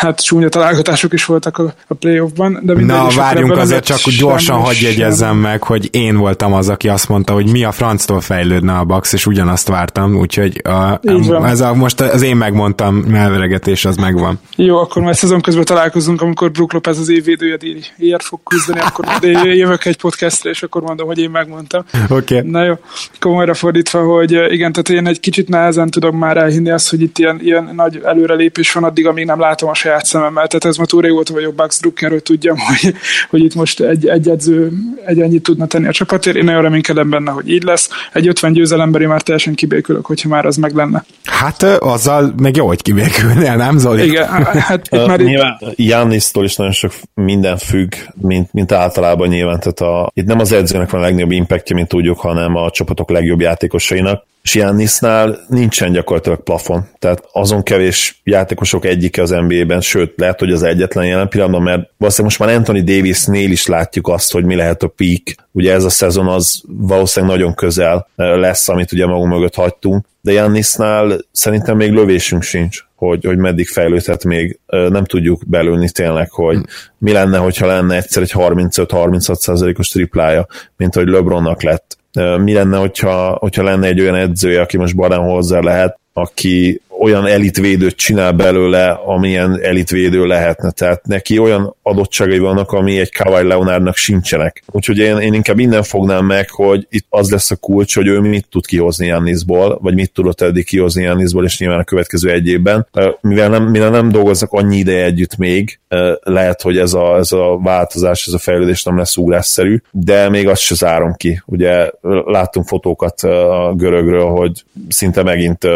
hát csúnya találgatások is voltak a, a playoffban. De Na, várjunk azért csak, hogy gyorsan hagyj jegyezzem meg, hogy én voltam az, aki azt mondta, hogy mi a franctól fejlődne a Bax, és ugyanazt vártam, úgyhogy a, ez a, most az én megmondtam melveregetés, az megvan. Jó, akkor majd szezon közben találkozunk, amikor Brook Lopez az évvédője ér fog küzdeni, akkor jövök egy podcast Janisra, és akkor mondom, hogy én megmondtam. Oké. Okay. Na jó, komolyra fordítva, hogy igen, tehát én egy kicsit nehezen tudom már elhinni azt, hogy itt ilyen, ilyen nagy előrelépés van addig, amíg nem látom a saját szememmel. Tehát ez ma túl régóta vagyok Bucks Druckerről, tudjam, (laughs) hogy, hogy itt most egy, egy edző egy ennyit tudna tenni a csapatért. Én nagyon reménykedem benne, hogy így lesz. Egy 50 győzelemberi már teljesen kibékülök, hogyha már az meg lenne. Hát azzal meg jó, hogy kibékülnél, nem Zoli? Igen, hát itt már nyilván Jannisztól is nagyon sok minden függ, mint, mint általában nyilván. Tehát a, itt nem az edzőnek van a legnagyobb impactja, mint tudjuk, hanem a csapatok legjobb játékosainak Giannisnál nincsen gyakorlatilag plafon. Tehát azon kevés játékosok egyike az NBA-ben, sőt, lehet, hogy az egyetlen jelen pillanatban, mert valószínűleg most már Anthony Davis-nél is látjuk azt, hogy mi lehet a peak. Ugye ez a szezon az valószínűleg nagyon közel lesz, amit ugye magunk mögött hagytunk, de Jannisnál szerintem még lövésünk sincs, hogy, hogy meddig fejlődhet még. Nem tudjuk belülni tényleg, hogy mi lenne, hogyha lenne egyszer egy 35-36 os triplája, mint hogy LeBronnak lett mi lenne, hogyha, hogyha lenne egy olyan edzője, aki most hozzá lehet, aki olyan elitvédőt csinál belőle, amilyen elitvédő lehetne. Tehát neki olyan adottságai vannak, ami egy Kawai Leonardnak sincsenek. Úgyhogy én, én inkább innen fognám meg, hogy itt az lesz a kulcs, hogy ő mit tud kihozni Jannisból, vagy mit tudott eddig kihozni Jannisból, és nyilván a következő egy évben. Mivel nem, mivel nem dolgoznak annyi ideje együtt még, lehet, hogy ez a, ez a változás, ez a fejlődés nem lesz ugrásszerű, de még azt se zárom ki. Ugye láttunk fotókat a görögről, hogy szinte megint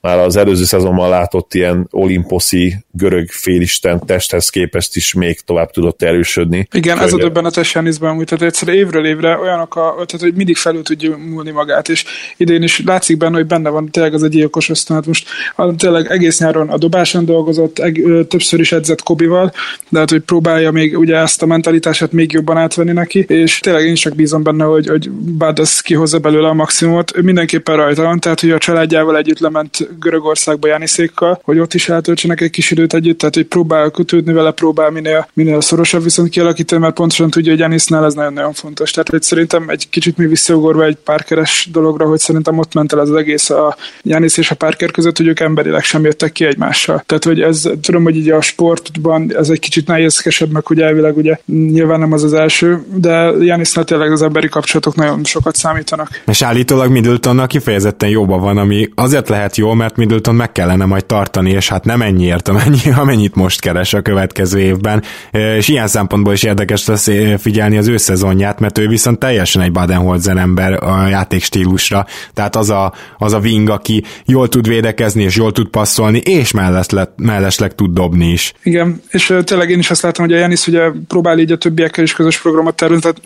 már az előző szezonban látott ilyen olimposzi görög félisten testhez képest is még tovább tudott erősödni. Igen, Körge. ez a döbbenetes Janisban, hogy tehát egyszer évről évre olyanok, a, tehát hogy mindig felül tudja múlni magát, és idén is látszik benne, hogy benne van tényleg az egy gyilkos ösztönhet. Most tényleg egész nyáron a dobáson dolgozott, eg, többször is edzett Kobival, de hát, hogy próbálja még ugye ezt a mentalitását még jobban átvenni neki, és tényleg én csak bízom benne, hogy, hogy Bad az kihozza belőle a maximumot. Ő mindenképpen rajta van, tehát hogy a családjával együtt lement Görögországba Janiszékkal, hogy ott is eltöltsenek egy kis időt együtt, tehát hogy próbál kötődni vele, próbál minél, minél szorosabb viszont kialakítani, mert pontosan tudja, hogy Janisznál ez nagyon-nagyon fontos. Tehát hogy szerintem egy kicsit mi visszaugorva egy párkeres dologra, hogy szerintem ott ment el az egész a Janis és a párker között, hogy ők emberileg sem jöttek ki egymással. Tehát, hogy ez, tudom, hogy így a sportban ez egy kicsit nehézkesebb, meg hogy elvileg ugye nyilván nem az az első, de Janisznál tényleg az emberi kapcsolatok nagyon sokat számítanak. És állítólag Middletonnak kifejezetten jobban van, ami azért lehet jó, mert Middleton meg kellene majd tartani, és hát nem ennyiért, amennyi, (laughs) amennyit most keres a következő évben. És ilyen szempontból is érdekes lesz figyelni az ő szezonját, mert ő viszont teljesen egy Badenholzer ember a játékstílusra. Tehát az a, az a wing, aki jól tud védekezni, és jól tud passzolni, és mellesleg, mellesleg tud dobni is. Igen, és tényleg én is azt látom, hogy a Janis ugye próbál így a többiekkel is közös programot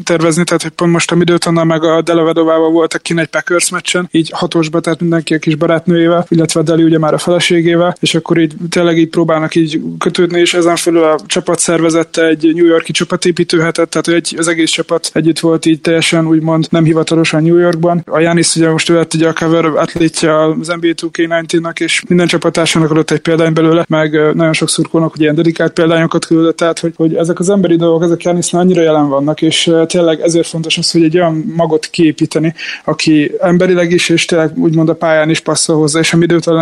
tervezni, tehát hogy pont most a Middletonnal meg a Delavedovával voltak kint egy Packers meccsen, így hatosba, tehát mindenki a kis barátnőjével, illetve a Deli ugye már a feleségével, és akkor így tényleg így próbálnak így kötődni, és ezen felül a csapat szervezette egy New Yorki csapatépítőhetet, tehát egy, az egész csapat együtt volt így teljesen úgymond nem hivatalosan New Yorkban. A Janis ugye most ő ugye a cover atlétja az NBA 2K19-nak, és minden csapatásának adott egy példány belőle, meg nagyon sok szurkolnak hogy ilyen dedikált példányokat küldött, tehát hogy, hogy ezek az emberi dolgok, ezek Janisnál annyira jelen vannak, és tényleg ezért fontos az, hogy egy olyan magot kiépíteni, aki emberileg is, és tényleg úgymond a pályán is passzol hozzá, és a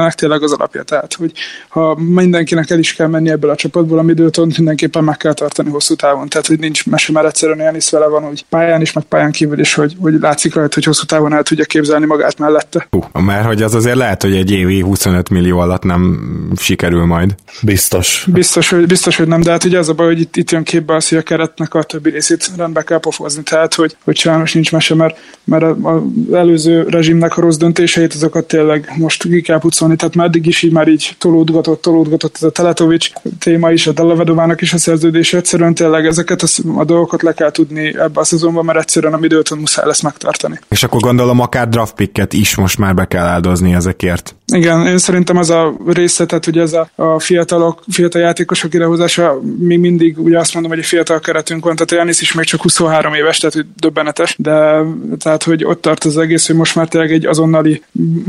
Middletonek tényleg az alapja. Tehát, hogy ha mindenkinek el is kell menni ebből a csapatból, a Middleton mindenképpen meg kell tartani hosszú távon. Tehát, hogy nincs mese már egyszerűen olyan is vele van, hogy pályán is, meg pályán kívül is, hogy, hogy látszik rajta, hogy hosszú távon el tudja képzelni magát mellette. Uh, mert hogy az azért lehet, hogy egy évi 25 millió alatt nem sikerül majd. Biztos. Biztos, hogy, biztos, hogy nem, de hát ugye az a baj, hogy itt, itt jön képbe az, hogy a keretnek a többi részét rendbe kell pofozni. Tehát, hogy, hogy sajnos nincs mese, mert, mert az előző rezsimnek a rossz döntéseit, azokat tényleg most ki kell pucolni. Tehát már eddig is így már így tolódgatott, tolódgatott ez a Teletovics téma is, a Delavedovának is a szerződés. Egyszerűen tényleg ezeket a, a dolgokat le kell tudni ebbe a szezonban, mert egyszerűen a időt muszáj lesz megtartani. És akkor gondolom akár draft picket is most már be kell áldozni ezekért. Igen, én szerintem az a része, tehát ugye ez a, a fiatalok, fiatal játékosok idehozása, még mindig ugye azt mondom, hogy egy fiatal keretünk van, tehát Janis is még csak 23 éves, tehát hogy döbbenetes, de tehát, hogy ott tart az egész, hogy most már tényleg egy azonnali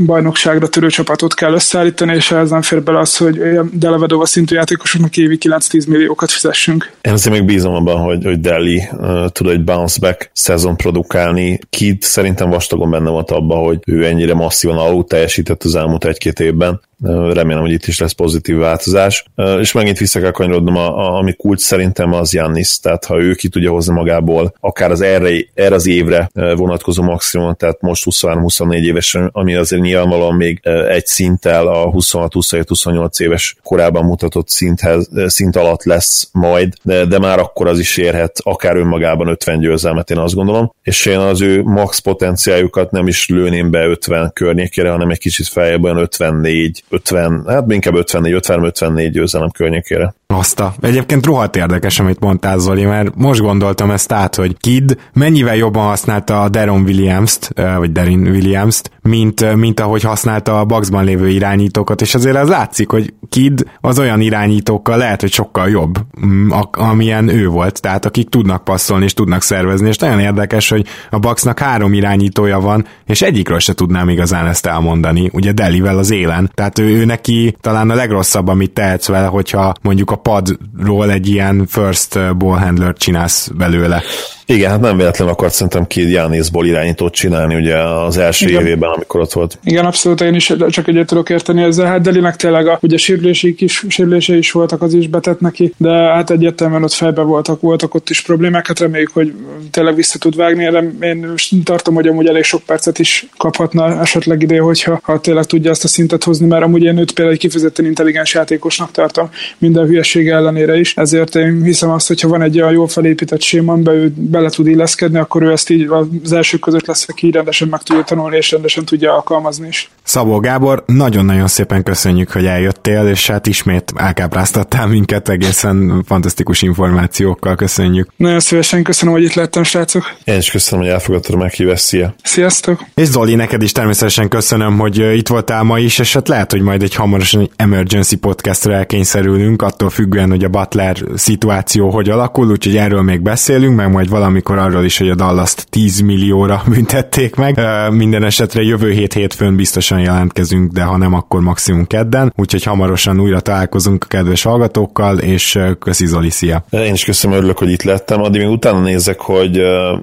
bajnokságra törő csapatot kell összeállítani, és ez nem fér bele az, hogy Delevedova szintű játékosoknak évi 9-10 milliókat fizessünk. Én azért még bízom abban, hogy, hogy Deli uh, tud egy bounce back szezon produkálni. Kid szerintem vastagon benne volt abban, hogy ő ennyire masszívan alul teljesített az elmúlt egy-két évben, remélem, hogy itt is lesz pozitív változás. És megint vissza kell kanyarodnom, a, a, ami kult szerintem az Jannis, tehát ha ő ki tudja hozni magából akár az erre, erre az évre vonatkozó maximum, tehát most 23-24 éves, ami azért nyilvánvalóan még egy szinttel a 26-27-28 éves korában mutatott szinthez, szint alatt lesz majd, de, de már akkor az is érhet akár önmagában 50 győzelmet, én azt gondolom, és én az ő max potenciáljukat nem is lőném be 50 környékére, hanem egy kicsit feljebb olyan 54, 50, hát inkább 54, 50, 54 győzelem környékére. Azt. Egyébként rohadt érdekes, amit mondtál Zoli, mert most gondoltam ezt át, hogy Kid mennyivel jobban használta a Deron Williams-t, vagy Derin Williams-t, mint, mint ahogy használta a Bucksban lévő irányítókat, és azért az látszik, hogy Kid az olyan irányítókkal lehet, hogy sokkal jobb, mm, amilyen ő volt, tehát akik tudnak passzolni és tudnak szervezni, és nagyon érdekes, hogy a Bucksnak három irányítója van, és egyikről se tudnám igazán ezt elmondani, ugye Delivel az élen, tehát ő, ő neki talán a legrosszabb, amit tehetsz vele, hogyha mondjuk a padról egy ilyen first ball handler csinálsz belőle. Igen, hát nem véletlenül akart szerintem ki Jánészból irányítót csinálni ugye az első Igen. évében, amikor ott volt. Igen, abszolút, én is csak egyet tudok érteni ezzel. Hát Delinek tényleg a, ugye sérülései is, sérülése is voltak, az is betett neki, de hát egyértelműen ott fejbe voltak, voltak ott is problémák, hát reméljük, hogy tényleg vissza tud vágni, de én tartom, hogy amúgy elég sok percet is kaphatna esetleg ide, hogyha ha tényleg tudja azt a szintet hozni, mert amúgy én őt például egy kifejezetten intelligens játékosnak tartom, minden hülyeség ellenére is, ezért én hiszem azt, hogyha van egy olyan jól felépített séman, be, ő bele tud illeszkedni, akkor ő ezt így az elsők között lesz, aki rendesen meg tudja tanulni, és rendesen tudja alkalmazni is. Szabó Gábor, nagyon-nagyon szépen köszönjük, hogy eljöttél, és hát ismét elkápráztattál minket egészen fantasztikus információkkal, köszönjük. Nagyon szívesen köszönöm, hogy itt lettem, srácok. Én is köszönöm, hogy elfogadtad a meghívást, szia! Sziasztok! És Zoli, neked is természetesen köszönöm, hogy itt voltál ma is, és hát lehet, hogy majd egy hamarosan egy emergency podcastra elkényszerülünk, attól függően, hogy a Butler szituáció hogy alakul, úgyhogy erről még beszélünk, meg majd valamikor arról is, hogy a dallas 10 millióra (laughs) büntették meg. Minden esetre jövő hét hétfőn biztosan jelentkezünk, de ha nem, akkor maximum kedden, úgyhogy hamarosan újra találkozunk a kedves hallgatókkal, és köszi Zoli, szia! Én is köszönöm, örülök, hogy itt lettem. Addig még utána nézek, hogy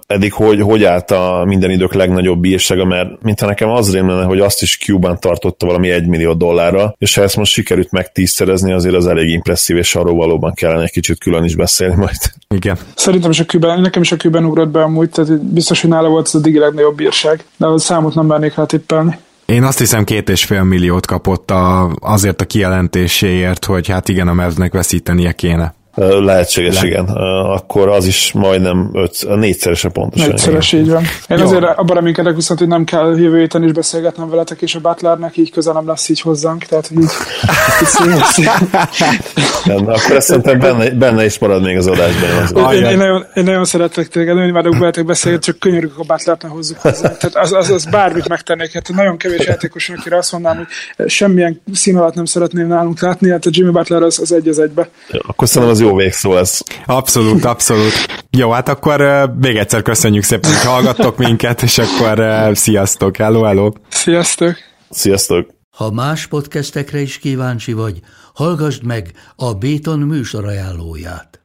eddig hogy, hogy állt a minden idők legnagyobb bírsága, mert mintha nekem az rémlene, hogy azt is Cuban tartotta valami 1 millió dollárra, és ha ezt most sikerült megtízszerezni, azért az elég impresszív, és arról valóban kellene egy kicsit külön is beszélni majd. Igen. Szerintem is a Cuban, nekem is a Cuban ugrott be amúgy, tehát biztos, hogy nála volt az a digi legnagyobb bírság, de a számot nem mernék rá tippelni. Én azt hiszem két és fél milliót kapott a, azért a kijelentéséért, hogy hát igen, a meznek veszítenie kéne. Lehetséges, Le. igen. Akkor az is majdnem öt, négyszerese pontosan. Négyszeres, így van. Én Jó. azért abban reménykedek viszont, hogy nem kell jövő héten is beszélgetnem veletek, és a Butlernek így közel nem lesz így hozzánk, tehát hogy így, (laughs) nem, akkor ezt szerintem benne, benne, is marad még az adásban. Az én, én, nagyon, én nagyon szeretek téged, én imádok veletek beszélni, csak könyörűk a Butlert ne hozzuk hozzá. Tehát az, az, az bármit megtennék. Hát nagyon kevés játékos, akire azt mondanám, hogy semmilyen szín alatt nem szeretném nálunk látni, hát a Jimmy Butler az, az egy az egybe. Akkor szerintem az jó végszó ez. Abszolút, abszolút. Jó, hát akkor még egyszer köszönjük szépen, hogy hallgattok minket, és akkor sziasztok, hello, hello. Sziasztok. Sziasztok. Ha más podcastekre is kíváncsi vagy, hallgassd meg a Béton műsor ajánlóját.